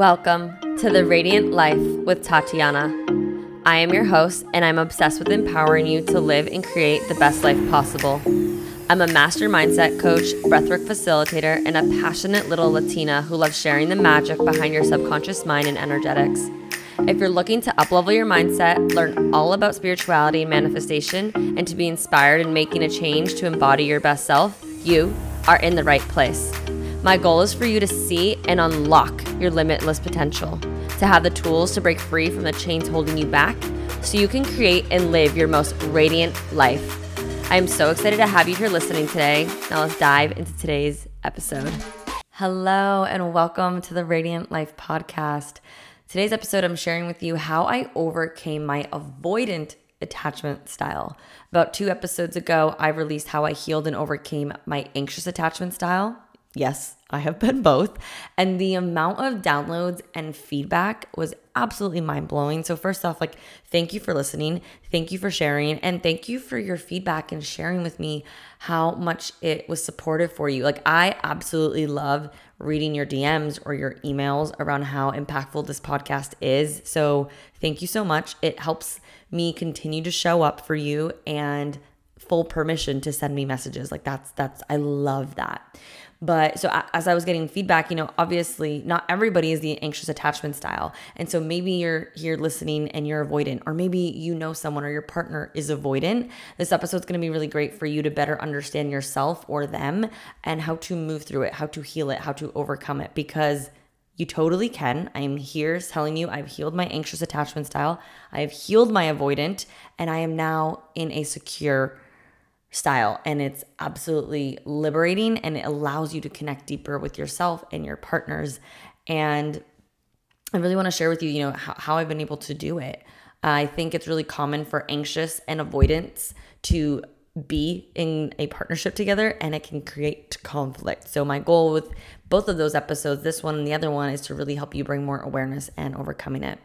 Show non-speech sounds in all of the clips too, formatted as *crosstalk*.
Welcome to the Radiant Life with Tatiana. I am your host, and I'm obsessed with empowering you to live and create the best life possible. I'm a master mindset coach, breathwork facilitator, and a passionate little Latina who loves sharing the magic behind your subconscious mind and energetics. If you're looking to uplevel your mindset, learn all about spirituality and manifestation, and to be inspired in making a change to embody your best self, you are in the right place. My goal is for you to see and unlock your limitless potential, to have the tools to break free from the chains holding you back so you can create and live your most radiant life. I am so excited to have you here listening today. Now let's dive into today's episode. Hello, and welcome to the Radiant Life podcast. Today's episode, I'm sharing with you how I overcame my avoidant attachment style. About two episodes ago, I released how I healed and overcame my anxious attachment style. Yes, I have been both. And the amount of downloads and feedback was absolutely mind blowing. So, first off, like, thank you for listening. Thank you for sharing. And thank you for your feedback and sharing with me how much it was supportive for you. Like, I absolutely love reading your DMs or your emails around how impactful this podcast is. So, thank you so much. It helps me continue to show up for you and full permission to send me messages. Like, that's, that's, I love that. But so as I was getting feedback, you know, obviously not everybody is the anxious attachment style. And so maybe you're here listening and you're avoidant, or maybe you know someone or your partner is avoidant. This episode's going to be really great for you to better understand yourself or them and how to move through it, how to heal it, how to overcome it because you totally can. I am here telling you I've healed my anxious attachment style. I have healed my avoidant and I am now in a secure style and it's absolutely liberating and it allows you to connect deeper with yourself and your partners. And i really want to share with you you know how, how i've been able to do it. I think it's really common for anxious and avoidance to be in a partnership together and it can create conflict. So my goal with both of those episodes this one and the other one is to really help you bring more awareness and overcoming it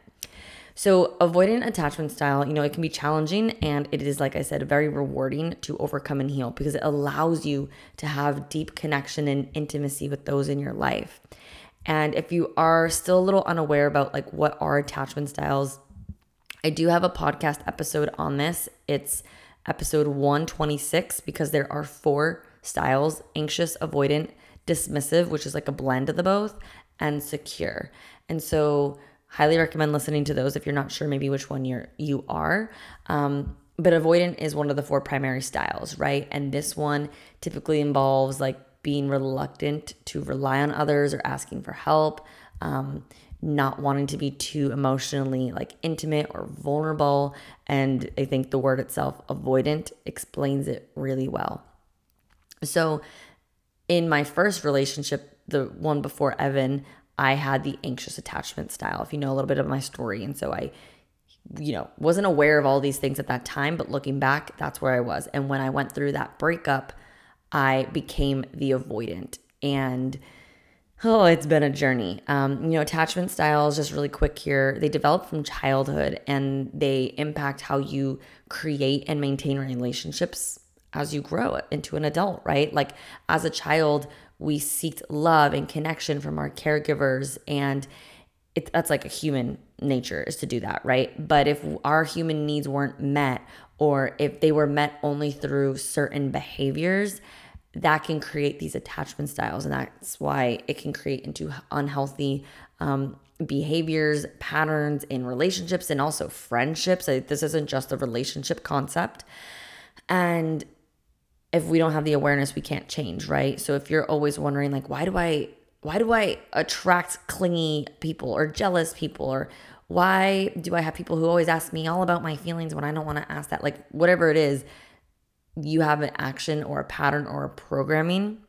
so, avoidant attachment style, you know, it can be challenging and it is, like I said, very rewarding to overcome and heal because it allows you to have deep connection and intimacy with those in your life. And if you are still a little unaware about like what are attachment styles, I do have a podcast episode on this. It's episode 126 because there are four styles anxious, avoidant, dismissive, which is like a blend of the both, and secure. And so, highly recommend listening to those if you're not sure maybe which one you're you are. Um, but avoidant is one of the four primary styles right? And this one typically involves like being reluctant to rely on others or asking for help um, not wanting to be too emotionally like intimate or vulnerable. And i think the word itself avoidant explains it really well. So in my first relationship the one before evan I had the anxious attachment style, if you know a little bit of my story. And so I, you know, wasn't aware of all these things at that time, but looking back, that's where I was. And when I went through that breakup, I became the avoidant. And oh, it's been a journey. Um, you know, attachment styles, just really quick here, they develop from childhood and they impact how you create and maintain relationships as you grow into an adult, right? Like as a child, we seek love and connection from our caregivers and it, that's like a human nature is to do that right? But if our human needs weren't met or if they were met only through certain behaviors that can create these attachment styles and that's why it can create into unhealthy um, behaviors patterns in relationships and also friendships. This isn't just a relationship concept. And if we don't have the awareness, we can't change, right? So if you're always wondering, like, why do I, why do I attract clingy people or jealous people or why do I have people who always ask me all about my feelings when I don't want to ask that? Like, whatever it is, you have an action or a pattern or a programming.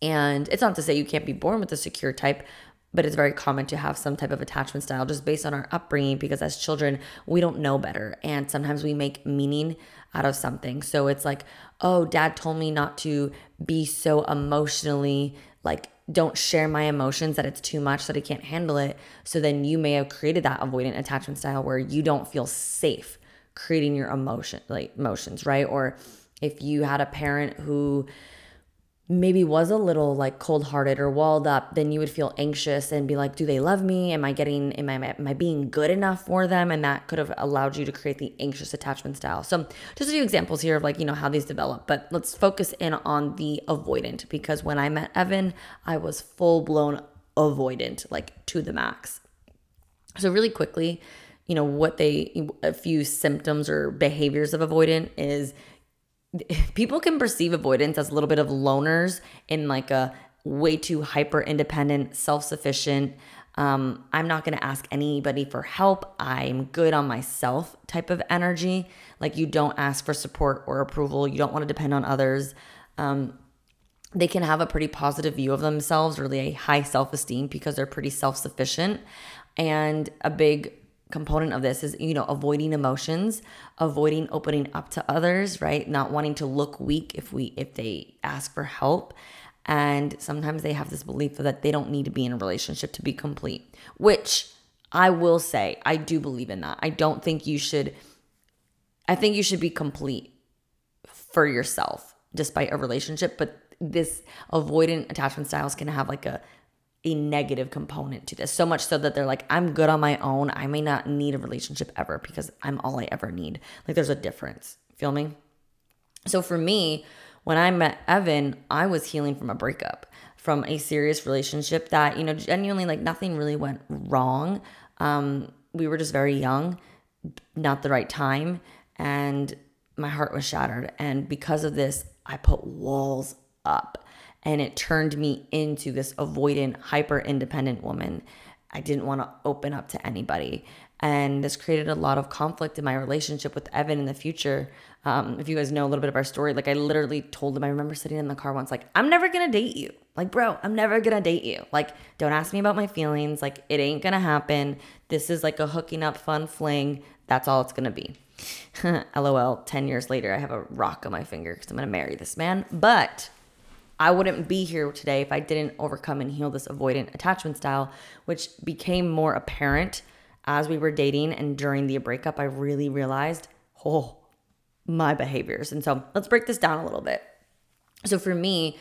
And it's not to say you can't be born with a secure type, but it's very common to have some type of attachment style just based on our upbringing because as children, we don't know better. And sometimes we make meaning out of something. So it's like, oh, dad told me not to be so emotionally like don't share my emotions that it's too much that I can't handle it. So then you may have created that avoidant attachment style where you don't feel safe creating your emotion like emotions, right? Or if you had a parent who maybe was a little like cold hearted or walled up, then you would feel anxious and be like, do they love me? Am I getting, am I, am I being good enough for them? And that could have allowed you to create the anxious attachment style. So just a few examples here of like, you know, how these develop, but let's focus in on the avoidant because when I met Evan, I was full blown avoidant, like to the max. So really quickly, you know, what they, a few symptoms or behaviors of avoidant is *laughs* people can perceive avoidance as a little bit of loners in like a way too hyper independent, self sufficient. Um, I'm not going to ask anybody for help. I'm good on myself type of energy. Like you don't ask for support or approval. You don't want to depend on others. Um, they can have a pretty positive view of themselves, really a high self esteem because they're pretty self sufficient. And a big component of this is you know avoiding emotions avoiding opening up to others right? Not wanting to look weak if we if they ask for help. And sometimes they have this belief that they don't need to be in a relationship to be complete which i will say i do believe in that. I don't think you should i think you should be complete for yourself despite a relationship but this avoidant attachment styles can have like a a negative component to this. So much so that they're like, I'm good on my own. I may not need a relationship ever because I'm all I ever need. Like there's a difference. Feel me? So for me, when I met Evan, I was healing from a breakup, from a serious relationship that, you know, genuinely like nothing really went wrong. Um, we were just very young, not the right time, and my heart was shattered. And because of this, I put walls up and it turned me into this avoidant, hyper independent woman. I didn't want to open up to anybody. And this created a lot of conflict in my relationship with Evan in the future. Um, if you guys know a little bit of our story, like I literally told him, I remember sitting in the car once, like, I'm never gonna date you. Like, bro, I'm never gonna date you. Like, don't ask me about my feelings. Like, it ain't gonna happen. This is like a hooking up fun fling. That's all it's gonna be. *laughs* LOL, 10 years later, I have a rock on my finger because I'm gonna marry this man. But I wouldn't be here today if I didn't overcome and heal this avoidant attachment style, which became more apparent as we were dating and during the breakup. I really realized, oh, my behaviors. And so let's break this down a little bit. So for me,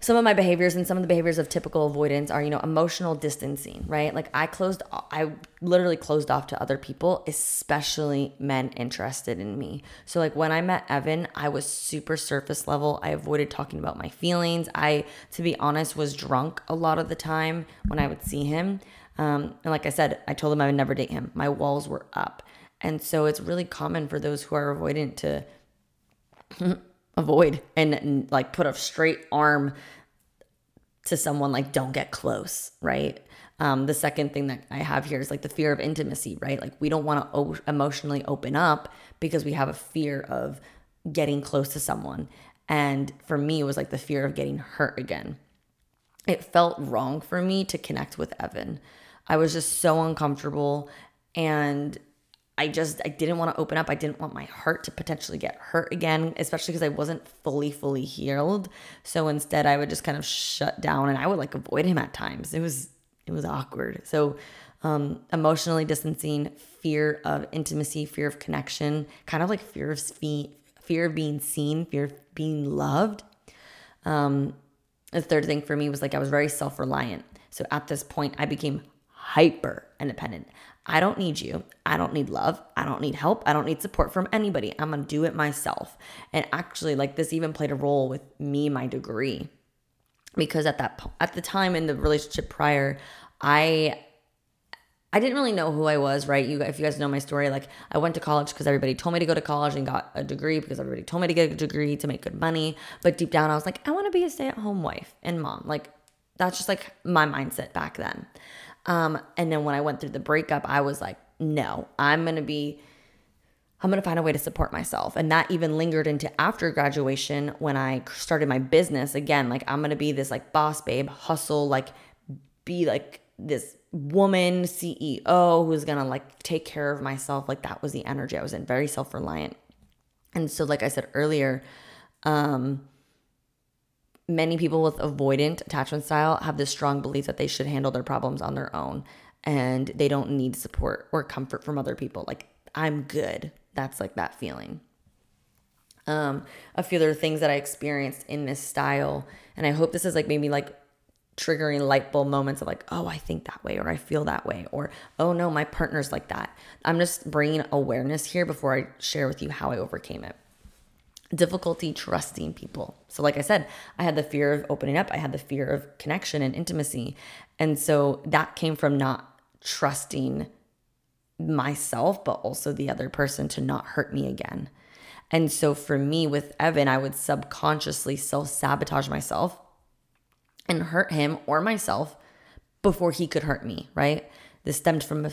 some of my behaviors and some of the behaviors of typical avoidance are you know emotional distancing right? Like i closed i literally closed off to other people especially men interested in me. So like when i met evan i was super surface level. I avoided talking about my feelings. I to be honest was drunk a lot of the time when i would see him. Um, and like i said i told him i would never date him. My walls were up. And so it's really common for those who are avoidant to avoid and, like put a straight arm to someone like don't get close right? Um, the second thing that i have here is like the fear of intimacy right? Like we don't want to o- emotionally open up because we have a fear of getting close to someone. And for me it was like the fear of getting hurt again. It felt wrong for me to connect with evan. I was just so uncomfortable and I just I didn't want to open up. I didn't want my heart to potentially get hurt again, especially because I wasn't fully fully healed. So instead, I would just kind of shut down and I would like avoid him at times. It was it was awkward. So um, emotionally distancing, fear of intimacy, fear of connection, kind of like fear of spe- fear of being seen, fear of being loved. Um, the third thing for me was like I was very self reliant. So at this point, I became hyper independent. I don't need you. I don't need love. I don't need help. I don't need support from anybody. I'm going to do it myself. And actually like this even played a role with me my degree. Because at that at the time in the relationship prior, I I didn't really know who I was, right? You if you guys know my story, like I went to college because everybody told me to go to college and got a degree because everybody told me to get a degree to make good money. But deep down I was like, I want to be a stay-at-home wife and mom. Like that's just like my mindset back then. Um, and then when I went through the breakup, I was like, no, I'm going to be, I'm going to find a way to support myself. And that even lingered into after graduation when I started my business again. Like, I'm going to be this like boss babe, hustle, like, be like this woman CEO who's going to like take care of myself. Like, that was the energy I was in, very self reliant. And so, like I said earlier, um, many people with avoidant attachment style have this strong belief that they should handle their problems on their own and they don't need support or comfort from other people. Like, I'm good. That's like that feeling. Um, a few other things that I experienced in this style. And I hope this is like maybe like triggering light bulb moments of like, oh, I think that way, or I feel that way, or oh no, my partner's like that. I'm just bringing awareness here before I share with you how I overcame it. Difficulty trusting people. So, like I said, I had the fear of opening up, I had the fear of connection and intimacy. And so that came from not trusting myself, but also the other person to not hurt me again. And so for me with Evan, I would subconsciously self sabotage myself and hurt him or myself before he could hurt me, right? This stemmed from a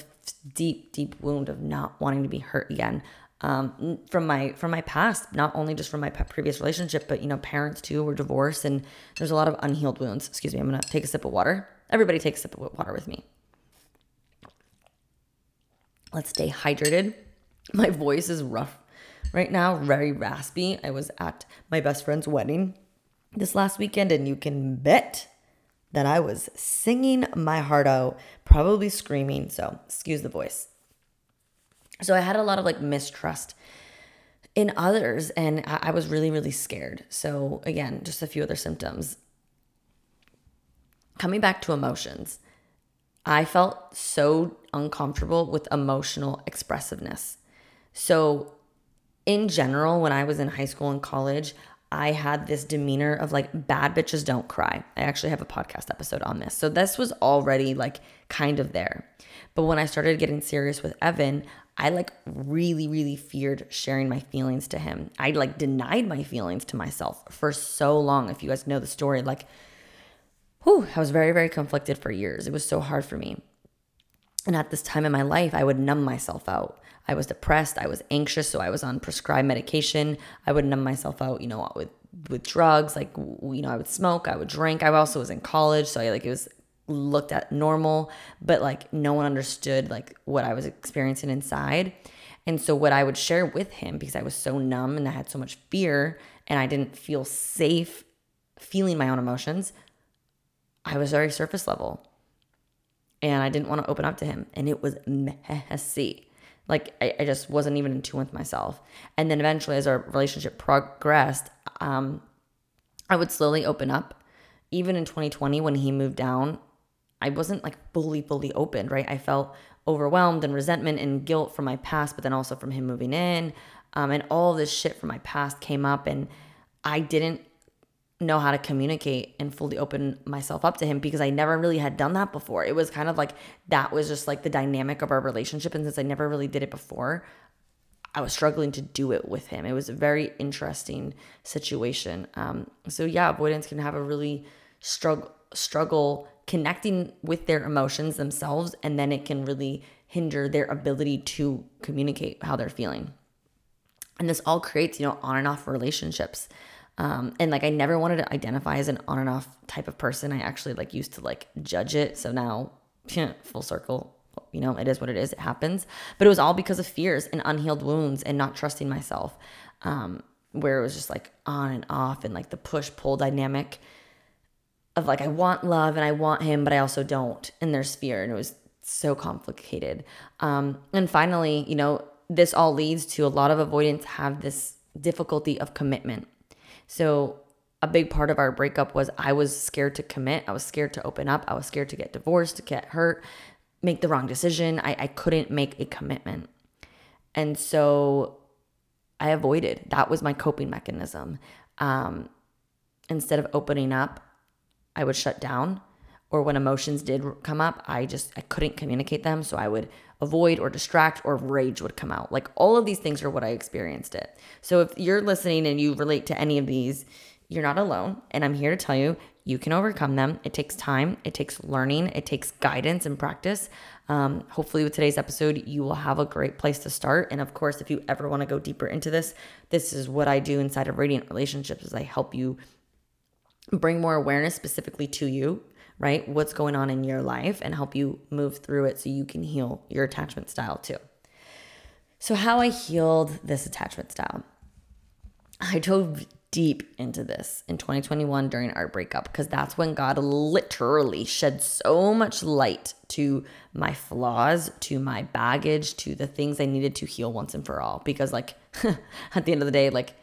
deep, deep wound of not wanting to be hurt again. Um, from my from my past, not only just from my previous relationship, but you know, parents too were divorced, and there's a lot of unhealed wounds. Excuse me, I'm gonna take a sip of water. Everybody take a sip of water with me. Let's stay hydrated. *laughs* My voice is rough right now, very raspy. I was at my best friend's wedding this last weekend, and you can bet that I was singing my heart out, probably screaming. So, excuse the voice. So, I had a lot of like mistrust in others, and I was really, really scared. So, again, just a few other symptoms. Coming back to emotions, I felt so uncomfortable with emotional expressiveness. So, in general, when I was in high school and college, I had this demeanor of like bad bitches don't cry. I actually have a podcast episode on this. So this was already like kind of there. But when I started getting serious with Evan, I like really, really feared sharing my feelings to him. I like denied my feelings to myself for so long. If you guys know the story, like, whew, I was very, very conflicted for years. It was so hard for me. And at this time in my life, I would numb myself out. I was depressed, I was anxious, so I was on prescribed medication. I would numb myself out, you know, with with drugs, like you know, I would smoke, I would drink. I also was in college, so I like it was looked at normal, but like no one understood like what I was experiencing inside. And so what I would share with him because I was so numb and I had so much fear and I didn't feel safe feeling my own emotions, I was very surface level and I didn't want to open up to him. And it was messy. Like I, I just wasn't even in tune with myself. And then eventually, as our relationship progressed, um, I would slowly open up. Even in 2020, when he moved down, I wasn't like fully, fully open, right? I felt overwhelmed and resentment and guilt from my past, but then also from him moving in. Um, and all this shit from my past came up, and I didn't know how to communicate and fully open myself up to him because I never really had done that before. It was kind of like that was just like the dynamic of our relationship. And since I never really did it before, I was struggling to do it with him. It was a very interesting situation. Um, so yeah, avoidance can have a really struggle struggle connecting with their emotions themselves, and then it can really hinder their ability to communicate how they're feeling. And this all creates, you know, on and off relationships. Um, and like I never wanted to identify as an on and off type of person. I actually like used to like judge it. So now, *laughs* full circle, you know, it is what it is. It happens. But it was all because of fears and unhealed wounds and not trusting myself. Um, where it was just like on and off and like the push pull dynamic of like I want love and I want him, but I also don't. And there's fear, and it was so complicated. Um, and finally, you know, this all leads to a lot of avoidance have this difficulty of commitment so, a big part of our breakup was I was scared to commit. I was scared to open up. I was scared to get divorced, to get hurt, make the wrong decision. I, I couldn't make a commitment. And so I avoided. That was my coping mechanism. Um, instead of opening up, I would shut down. Or when emotions did come up, I just I couldn't communicate them, so I would avoid or distract or rage would come out. Like all of these things are what I experienced it. So if you're listening and you relate to any of these, you're not alone. And I'm here to tell you, you can overcome them. It takes time, it takes learning, it takes guidance and practice. Um, hopefully, with today's episode, you will have a great place to start. And of course, if you ever want to go deeper into this, this is what I do inside of Radiant Relationships is I help you bring more awareness specifically to you right? What's going on in your life and help you move through it so you can heal your attachment style too. So, how I healed this attachment style. I dove deep into this in 2021 during our breakup because that's when God literally shed so much light to my flaws, to my baggage, to the things I needed to heal once and for all. Because, like, *laughs* at the end of the day, like,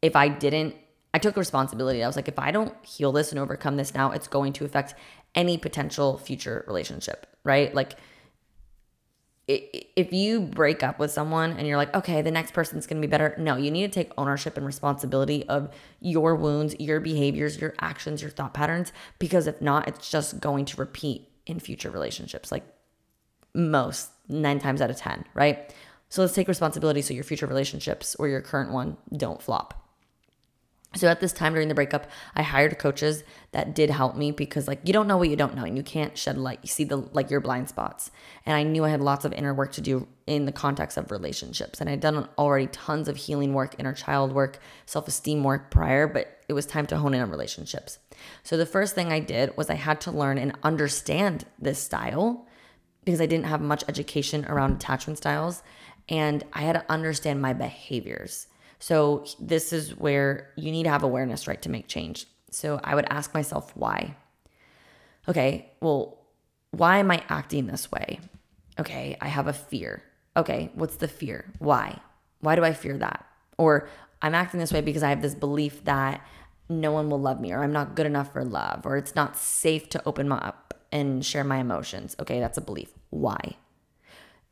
if I didn't, I took responsibility. I was like, if I don't heal this and overcome this now, it's going to affect any potential future relationship, right? Like, if you break up with someone and you're like, okay, the next person's gonna be better, no, you need to take ownership and responsibility of your wounds, your behaviors, your actions, your thought patterns, because if not, it's just going to repeat in future relationships, like most nine times out of 10, right? So let's take responsibility so your future relationships or your current one don't flop. So at this time during the breakup, I hired coaches that did help me because like you don't know what you don't know and you can't shed light. You see the like your blind spots. And I knew I had lots of inner work to do in the context of relationships. And I'd done already tons of healing work, inner child work, self-esteem work prior, but it was time to hone in on relationships. So the first thing I did was I had to learn and understand this style because I didn't have much education around attachment styles and I had to understand my behaviors. So this is where you need to have awareness, right, to make change. So I would ask myself why. Okay, well, why am I acting this way? Okay, I have a fear. Okay, what's the fear? Why? Why do I fear that? Or I'm acting this way because I have this belief that no one will love me or I'm not good enough for love or it's not safe to open up and share my emotions. Okay, that's a belief. Why?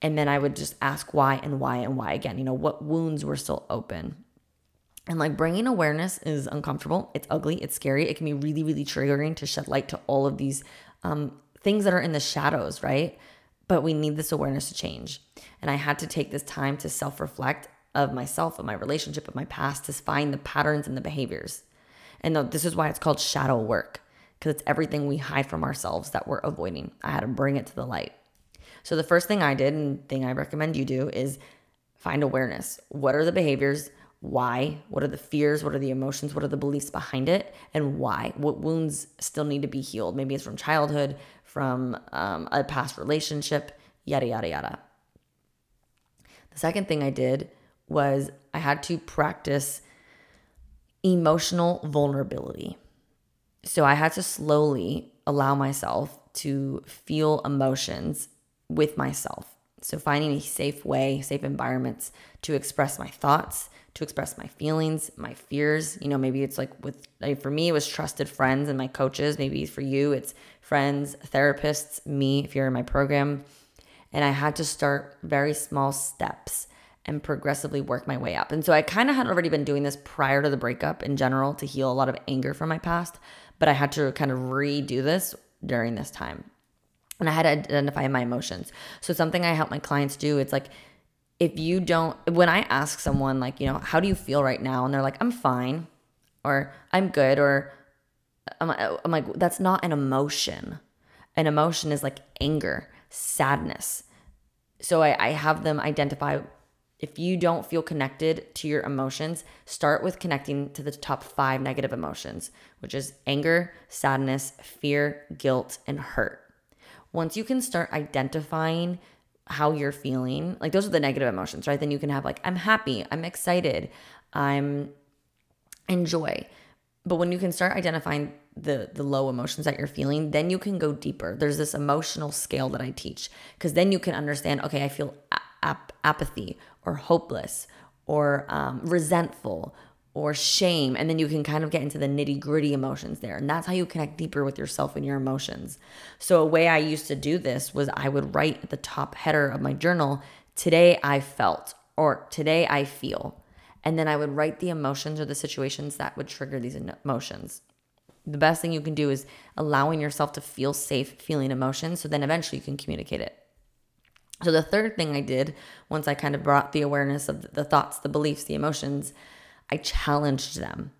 And then I would just ask why and why and why again. You know, what wounds were still open? And like bringing awareness is uncomfortable. It's ugly. It's scary. It can be really, really triggering to shed light to all of these um, things that are in the shadows, right? But we need this awareness to change. And I had to take this time to self reflect of myself, of my relationship, of my past, to find the patterns and the behaviors. And this is why it's called shadow work, because it's everything we hide from ourselves that we're avoiding. I had to bring it to the light. So the first thing I did and thing I recommend you do is find awareness. What are the behaviors? Why? What are the fears? What are the emotions? What are the beliefs behind it? And why? What wounds still need to be healed? Maybe it's from childhood, from um, a past relationship, yada, yada, yada. The second thing I did was I had to practice emotional vulnerability. So I had to slowly allow myself to feel emotions with myself. So, finding a safe way, safe environments to express my thoughts, to express my feelings, my fears. You know, maybe it's like with, like for me, it was trusted friends and my coaches. Maybe for you, it's friends, therapists, me, if you're in my program. And I had to start very small steps and progressively work my way up. And so I kind of had already been doing this prior to the breakup in general to heal a lot of anger from my past, but I had to kind of redo this during this time and I had to identify my emotions. So something I help my clients do, it's like if you don't when I ask someone like, you know, how do you feel right now? And they're like, I'm fine or I'm good or I'm, I'm like that's not an emotion. An emotion is like anger, sadness. So I, I have them identify if you don't feel connected to your emotions, start with connecting to the top five negative emotions, which is anger, sadness, fear, guilt, and hurt once you can start identifying how you're feeling, like those are the negative emotions, right? Then you can have like, I'm happy, I'm excited, I'm enjoy. But when you can start identifying the the low emotions that you're feeling, then you can go deeper. There's this emotional scale that I teach because then you can understand. Okay, I feel ap- apathy or hopeless or um, resentful or shame. And then you can kind of get into the nitty gritty emotions there. And that's how you connect deeper with yourself and your emotions. So, a way I used to do this was I would write at the top header of my journal, Today I felt, or Today I feel. And then I would write the emotions or the situations that would trigger these emotions. The best thing you can do is allowing yourself to feel safe feeling emotions so then eventually you can communicate it. So, the third thing I did once I kind of brought the awareness of the thoughts, the beliefs, the emotions, I challenged them.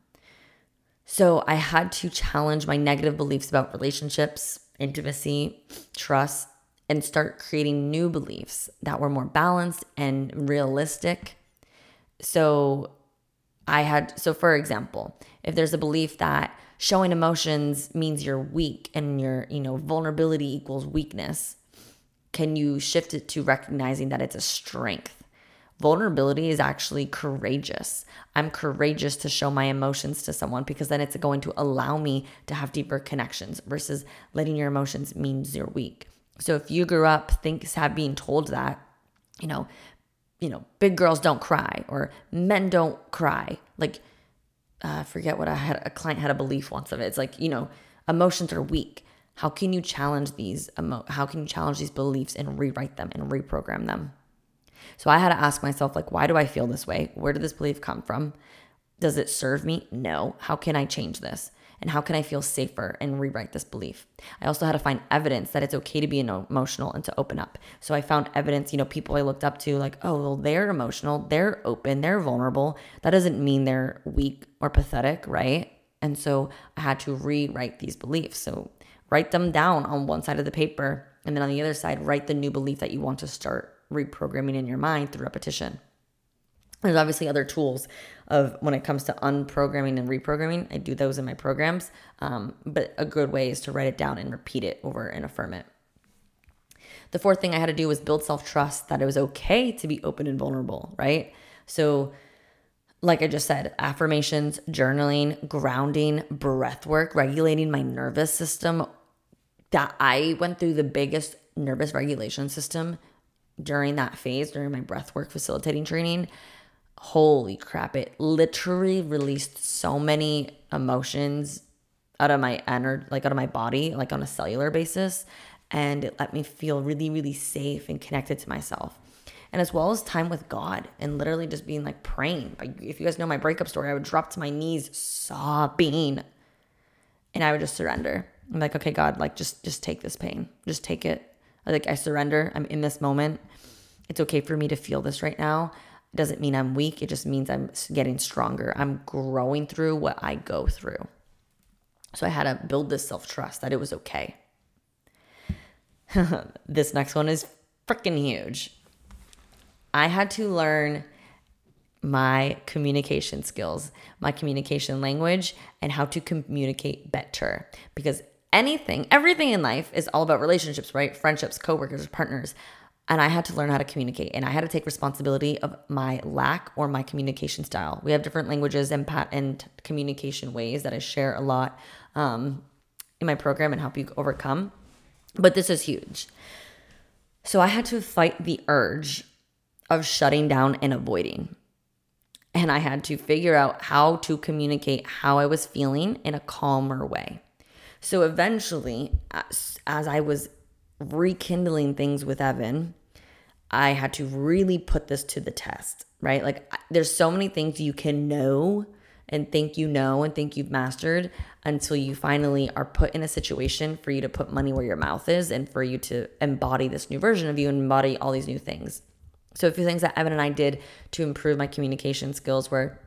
So I had to challenge my negative beliefs about relationships, intimacy, trust, and start creating new beliefs that were more balanced and realistic. So I had, so for example, if there's a belief that showing emotions means you're weak and your, you know, vulnerability equals weakness, can you shift it to recognizing that it's a strength? Vulnerability is actually courageous. I'm courageous to show my emotions to someone because then it's going to allow me to have deeper connections versus letting your emotions means you're weak. So if you grew up thinks have being told that, you know, you know, big girls don't cry or men don't cry, like uh, I forget what I had. A client had a belief once of it. It's like you know, emotions are weak. How can you challenge these? Emo- how can you challenge these beliefs and rewrite them and reprogram them? So I had to ask myself, like, why do I feel this way? Where did this belief come from? Does it serve me? No. How can I change this? And how can I feel safer and rewrite this belief? I also had to find evidence that it's okay to be emotional and to open up. So I found evidence, you know, people I looked up to, like, oh, well, they're emotional, they're open, they're vulnerable. That doesn't mean they're weak or pathetic, right? And so I had to rewrite these beliefs. So write them down on one side of the paper. And then on the other side, write the new belief that you want to start reprogramming in your mind through repetition. There's obviously other tools of when it comes to unprogramming and reprogramming. I do those in my programs, um, but a good way is to write it down and repeat it over and affirm it. The fourth thing I had to do was build self trust that it was okay to be open and vulnerable, right? So, like I just said, affirmations, journaling, grounding, breath work, regulating my nervous system. That I went through the biggest nervous regulation system during that phase, during my breath work facilitating training holy crap, it literally released so many emotions out of my energy, like out of my body, like on a cellular basis. And it let me feel really, really safe and connected to myself. And as well as time with God and literally just being like praying. Like if you guys know my breakup story, I would drop to my knees sobbing and I would just surrender. I'm like, okay, God, like just just take this pain. Just take it. Like I surrender. I'm in this moment. It's okay for me to feel this right now. It doesn't mean I'm weak. It just means I'm getting stronger. I'm growing through what I go through. So I had to build this self trust that it was okay. *laughs* this next one is freaking huge. I had to learn my communication skills, my communication language, and how to communicate better. Because anything, everything in life is all about relationships, right? Friendships, coworkers, partners and I had to learn how to communicate and I had to take responsibility of my lack or my communication style. We have different languages and pat and communication ways that I share a lot um, in my program and help you overcome. But this is huge. So I had to fight the urge of shutting down and avoiding. And I had to figure out how to communicate how I was feeling in a calmer way. So eventually, as, as I was rekindling things with Evan, I had to really put this to the test, right? Like, there's so many things you can know and think you know and think you've mastered until you finally are put in a situation for you to put money where your mouth is and for you to embody this new version of you and embody all these new things. So, a few things that Evan and I did to improve my communication skills were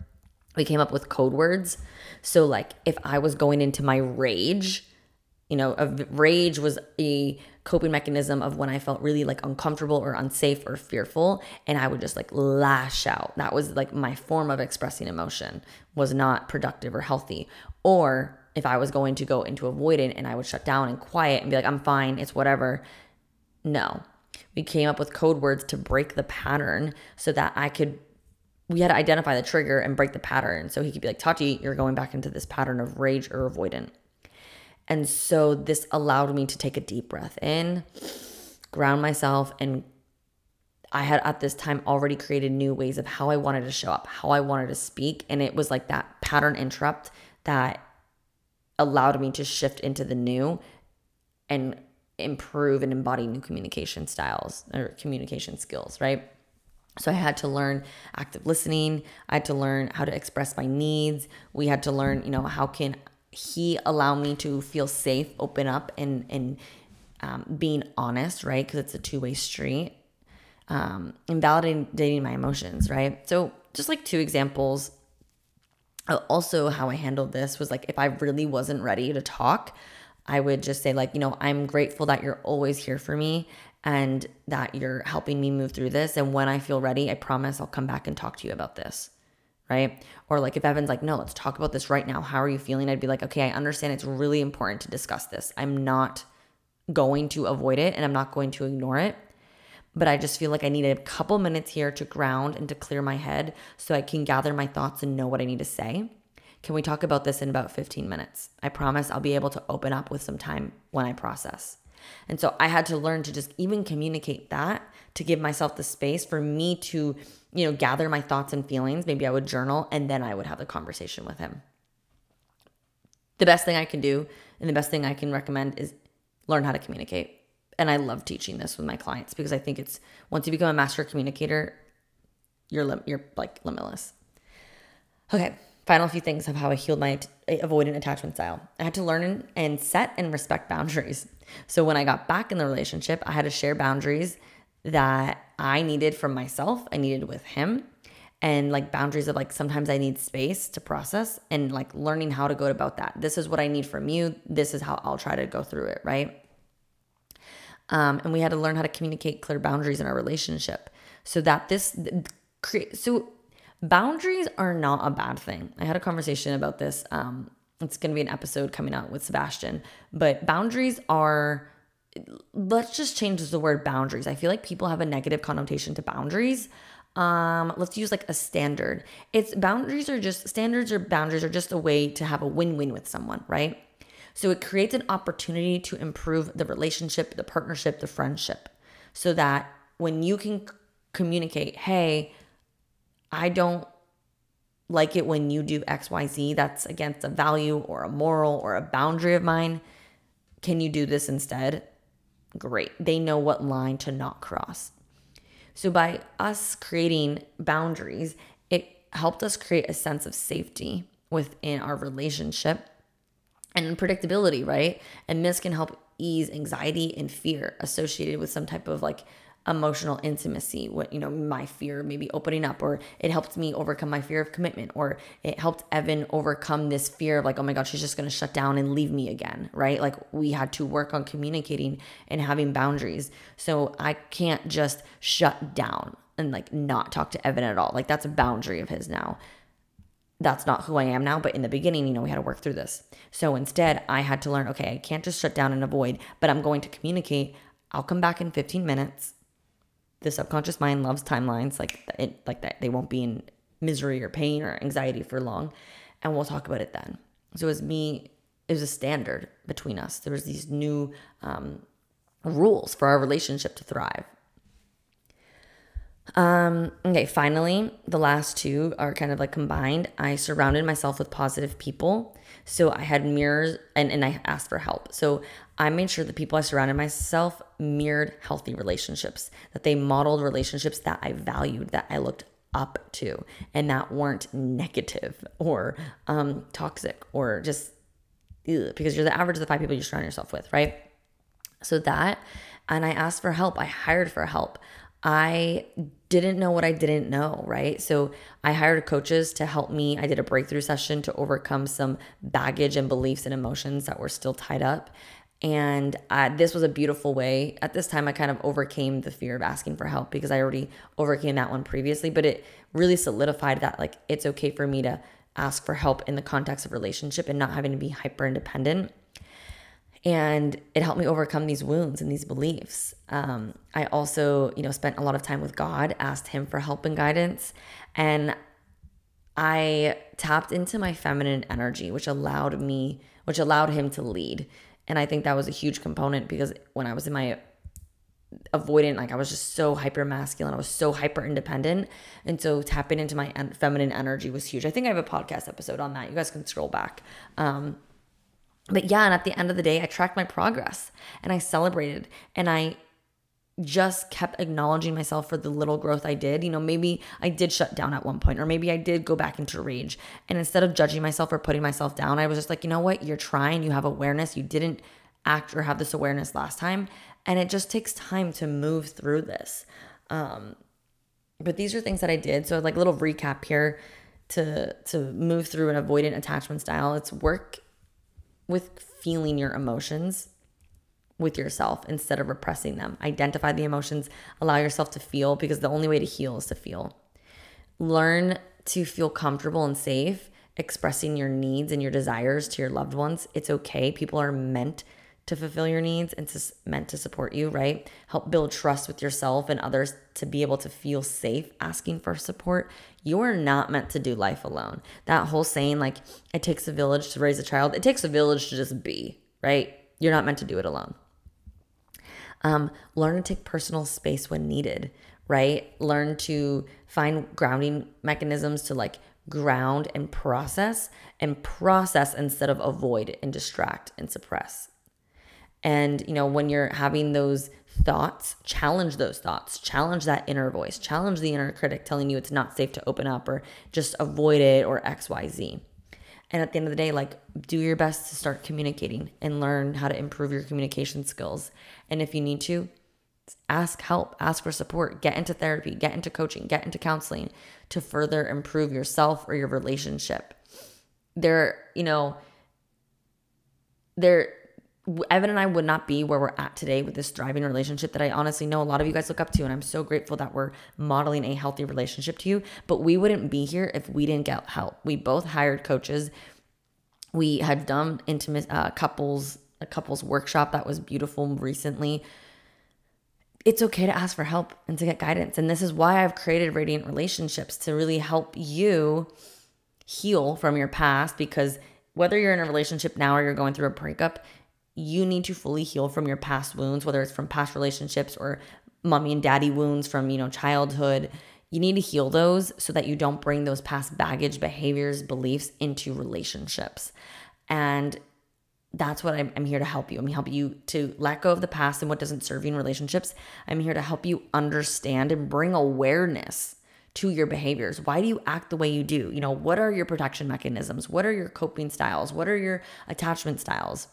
we came up with code words. So, like, if I was going into my rage, you know, rage was a coping mechanism of when I felt really like uncomfortable or unsafe or fearful and I would just like lash out. That was like my form of expressing emotion was not productive or healthy. Or if I was going to go into avoidant and I would shut down and quiet and be like I'm fine, it's whatever. No. We came up with code words to break the pattern so that I could we had to identify the trigger and break the pattern. So he could be like, Tati, you're going back into this pattern of rage or avoidant. And so this allowed me to take a deep breath in, ground myself, and I had at this time already created new ways of how I wanted to show up, how I wanted to speak. And it was like that pattern interrupt that allowed me to shift into the new and improve and embody new communication styles or communication skills, right? So I had to learn active listening. I had to learn how to express my needs. We had to learn, you know, how can he allowed me to feel safe, open up, and and um, being honest, right? Because it's a two way street. Um, and validating my emotions, right? So just like two examples. Uh, also, how I handled this was like if I really wasn't ready to talk, I would just say like, you know, I'm grateful that you're always here for me and that you're helping me move through this. And when I feel ready, I promise I'll come back and talk to you about this right? Or like if Evan's like, no, let's talk about this right now. How are you feeling? I'd be like, okay, I understand it's really important to discuss this. I'm not going to avoid it and I'm not going to ignore it. But I just feel like I need a couple minutes here to ground and to clear my head so I can gather my thoughts and know what I need to say. Can we talk about this in about 15 minutes? I promise I'll be able to open up with some time when I process. And so I had to learn to just even communicate that to give myself the space for me to you know, gather my thoughts and feelings. Maybe I would journal and then I would have the conversation with him. The best thing I can do and the best thing I can recommend is learn how to communicate. And I love teaching this with my clients because I think it's once you become a master communicator, you're lim- you're like limitless. Okay, final few things of how I healed my avoidant attachment style. I had to learn and set and respect boundaries. So when I got back in the relationship, I had to share boundaries that I needed from myself, I needed with him, and like boundaries of like sometimes I need space to process and like learning how to go about that. This is what I need from you. This is how I'll try to go through it, right? Um, and we had to learn how to communicate clear boundaries in our relationship so that this create so boundaries are not a bad thing. I had a conversation about this. Um, it's going to be an episode coming out with Sebastian, but boundaries are let's just change the word boundaries. I feel like people have a negative connotation to boundaries. Um, let's use like a standard. It's boundaries are just standards or boundaries are just a way to have a win-win with someone, right? So it creates an opportunity to improve the relationship, the partnership, the friendship, so that when you can communicate, hey, I don't like it when you do XYZ that's against a value or a moral or a boundary of mine. Can you do this instead? Great. They know what line to not cross. So, by us creating boundaries, it helped us create a sense of safety within our relationship and predictability, right? And this can help ease anxiety and fear associated with some type of like emotional intimacy what you know my fear maybe opening up or it helped me overcome my fear of commitment or it helped evan overcome this fear of like oh my god she's just going to shut down and leave me again right like we had to work on communicating and having boundaries so i can't just shut down and like not talk to evan at all like that's a boundary of his now that's not who I am now. But in the beginning, you know, we had to work through this. So instead, I had to learn okay, I can't just shut down and avoid, but I'm going to communicate. I'll come back in 15 minutes the subconscious mind loves timelines like it like that they won't be in misery or pain or anxiety for long and we'll talk about it then so as me it was a standard between us there was these new um, rules for our relationship to thrive um, okay, finally, the last two are kind of like combined. I surrounded myself with positive people. So I had mirrors and, and I asked for help. So I made sure the people I surrounded myself mirrored healthy relationships, that they modeled relationships that I valued, that I looked up to, and that weren't negative or um, toxic or just ugh, because you're the average of the five people you surround yourself with, right? So that, and I asked for help. I hired for help. I didn't know what I didn't know, right? So I hired coaches to help me. I did a breakthrough session to overcome some baggage and beliefs and emotions that were still tied up. And this was a beautiful way. At this time, I kind of overcame the fear of asking for help because I already overcame that one previously. But it really solidified that, like, it's okay for me to ask for help in the context of relationship and not having to be hyper independent and it helped me overcome these wounds and these beliefs um, i also you know spent a lot of time with god asked him for help and guidance and i tapped into my feminine energy which allowed me which allowed him to lead and i think that was a huge component because when i was in my avoidant like i was just so hyper masculine i was so hyper independent and so tapping into my feminine energy was huge. I think i have a podcast episode on that. You guys can scroll back. Um, but yeah, and at the end of the day, I tracked my progress and I celebrated and I just kept acknowledging myself for the little growth I did. You know, maybe I did shut down at one point, or maybe I did go back into rage. And instead of judging myself or putting myself down, I was just like, you know what? You're trying, you have awareness. You didn't act or have this awareness last time. And it just takes time to move through this. Um, but these are things that I did. So, like, a little recap here to to move through an avoidant attachment style. It's work with feeling your emotions with yourself instead of repressing them. Identify the emotions, allow yourself to feel because the only way to heal is to feel. Learn to feel comfortable and safe expressing your needs and your desires to your loved ones. It's okay. People are meant to fulfill your needs and to, meant to support you, right? Help build trust with yourself and others to be able to feel safe asking for support. You are not meant to do life alone. That whole saying, like, it takes a village to raise a child, it takes a village to just be, right? You're not meant to do it alone. Um, learn to take personal space when needed, right? Learn to find grounding mechanisms to like ground and process and process instead of avoid and distract and suppress. And, you know, when you're having those thoughts, challenge those thoughts, challenge that inner voice, challenge the inner critic telling you it's not safe to open up or just avoid it or XYZ. And at the end of the day, like do your best to start communicating and learn how to improve your communication skills. And if you need to, ask help, ask for support, get into therapy, get into coaching, get into counseling to further improve yourself or your relationship. There, you know, there Evan and I would not be where we're at today with this thriving relationship that I honestly know a lot of you guys look up to. And I'm so grateful that we're modeling a healthy relationship to you. But we wouldn't be here if we didn't get help. We both hired coaches. We had done intimate uh, couples, a couples workshop that was beautiful recently. It's okay to ask for help and to get guidance. And this is why I've created Radiant Relationships to really help you heal from your past because whether you're in a relationship now or you're going through a breakup, you need to fully heal from your past wounds, whether it's from past relationships or mommy and daddy wounds from, you know, childhood. You need to heal those so that you don't bring those past baggage, behaviors, beliefs into relationships. And that's what I'm, I'm, here to help you. I'm helping you to let go of the past and what doesn't serve you in relationships. I'm here to help you understand and bring awareness to your behaviors. Why do you act the way you do? You know, what are your protection mechanisms? What are your coping styles? What are your attachment styles?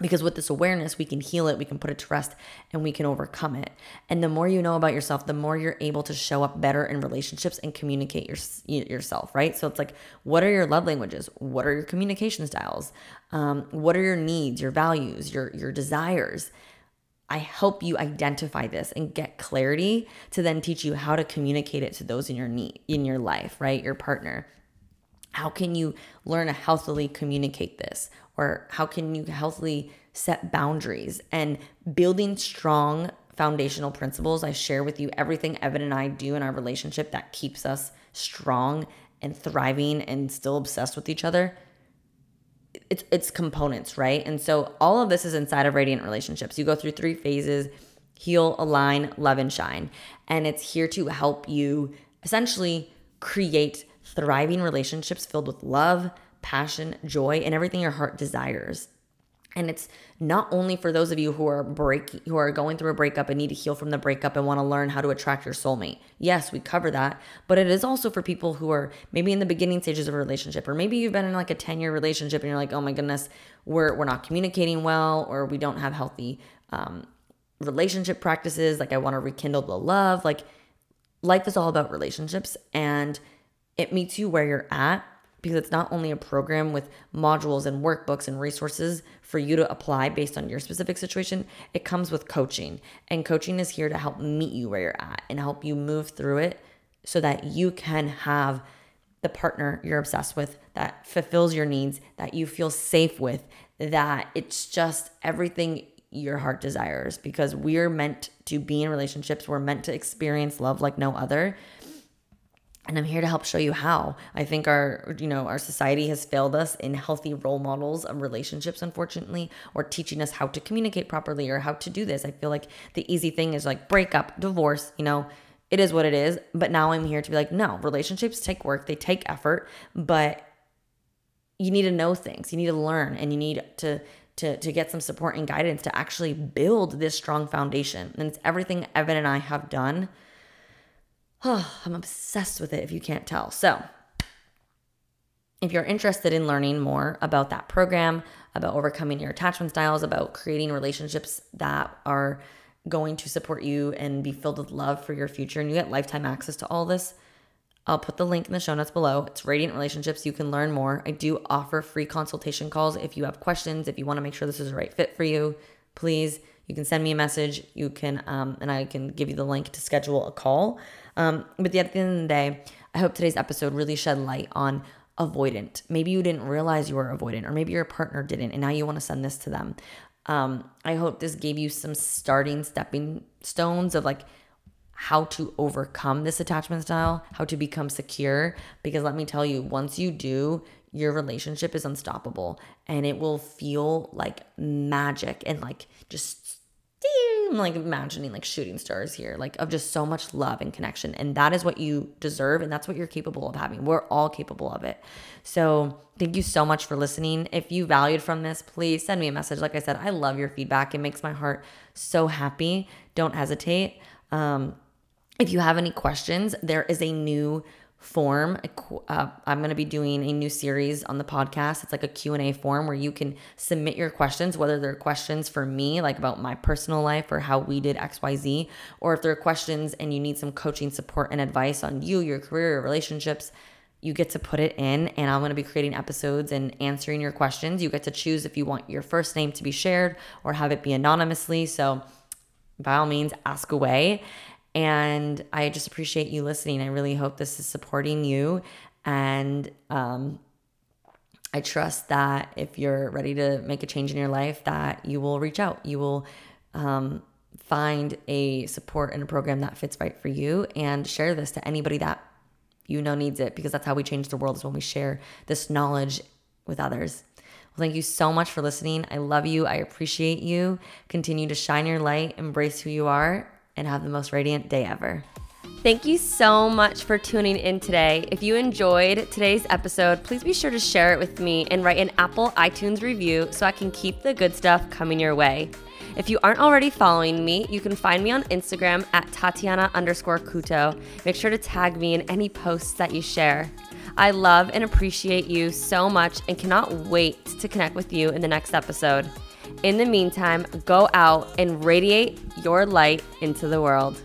Because with this awareness we can heal it we can put it to rest and we can overcome it and the more you know about yourself the more you're able to show up better in relationships and communicate your, yourself right so it's like what are your love languages what are your communication styles um, what are your needs your values your your desires I help you identify this and get clarity to then teach you how to communicate it to those in your need in your life, right? Your partner. How can you learn to healthily communicate this? Or how can you healthily set boundaries and building strong foundational principles? I share with you everything Evan and I do in our relationship that keeps us strong and thriving and still obsessed with each other. It's it's components, right? And so all of this is inside of radiant relationships. You go through three phases heal, align, love, and shine. And it's here to help you essentially create thriving relationships filled with love, passion, joy, and everything your heart desires. And it's not only for those of you who are break who are going through a breakup and need to heal from the breakup and want to learn how to attract your soulmate. Yes, we cover that, but it is also for people who are maybe in the beginning stages of a relationship or maybe you've been in like a 10-year relationship and you're like, "Oh my goodness, we're we're not communicating well or we don't have healthy um, relationship practices, like I want to rekindle the love." Like life is all about relationships and it meets you where you're at because it's not only a program with modules and workbooks and resources for you to apply based on your specific situation, it comes with coaching. And coaching is here to help meet you where you're at and help you move through it so that you can have the partner you're obsessed with that fulfills your needs, that you feel safe with, that it's just everything your heart desires because we're meant to be in relationships. We're meant to experience love like no other and i'm here to help show you how. I think our you know our society has failed us in healthy role models of relationships unfortunately or teaching us how to communicate properly or how to do this. I feel like the easy thing is like break up divorce you know it is what it is. But now i'm here to be like no relationships take work they take effort but you need to know things. You need to learn and you need to to, to get some support and guidance to actually build this strong foundation. And it's everything evan and i have done Oh, I'm obsessed with it if you can't tell. So, if you're interested in learning more about that program, about overcoming your attachment styles, about creating relationships that are going to support you and be filled with love for your future, and you get lifetime access to all this, I'll put the link in the show notes below. It's Radiant Relationships. You can learn more. I do offer free consultation calls if you have questions, if you want to make sure this is the right fit for you. Please, you can send me a message. You can, um, and I can give you the link to schedule a call. Um, but at the end of the day, I hope today's episode really shed light on avoidant. Maybe you didn't realize you were avoidant, or maybe your partner didn't, and now you want to send this to them. Um, I hope this gave you some starting stepping stones of like how to overcome this attachment style, how to become secure. Because let me tell you, once you do, your relationship is unstoppable and it will feel like magic and like just Like imagining like shooting stars here, like of just so much love and connection. And that is what you deserve. And that's what you're capable of having. We're all capable of it. So thank you so much for listening. If you valued from this, please send me a message. Like I said, I love your feedback. It makes my heart so happy. Don't hesitate. Um, if you have any questions, there is a new form. Uh, I'm going to be doing a new series on the podcast. It's like a Q&A form where you can submit your questions, whether they're questions for me, like about my personal life or how we did XYZ, or if there are questions and you need some coaching support and advice on you, your career, your relationships, you get to put it in and I'm going to be creating episodes and answering your questions. You get to choose if you want your first name to be shared or have it be anonymously. So by all means, ask away. And I just appreciate you listening. I really hope this is supporting you. And um, I trust that if you're ready to make a change in your life, that you will reach out. You will um, find a support and a program that fits right for you and share this to anybody that you know needs it because that's how we change the world is when we share this knowledge with others. Well, thank you so much for listening. I love you. I appreciate you. Continue to shine your light, embrace who you are, and have the most radiant day ever. Thank you so much for tuning in today. If you enjoyed today's episode, please be sure to share it with me and write an Apple iTunes review so I can keep the good stuff coming your way. If you aren't already following me, you can find me on Instagram at Tatiana underscore Couto. Make sure to tag me in any posts that you share. I love and appreciate you so much and cannot wait to connect with you in the next episode. In the meantime, go out and radiate your light into the world.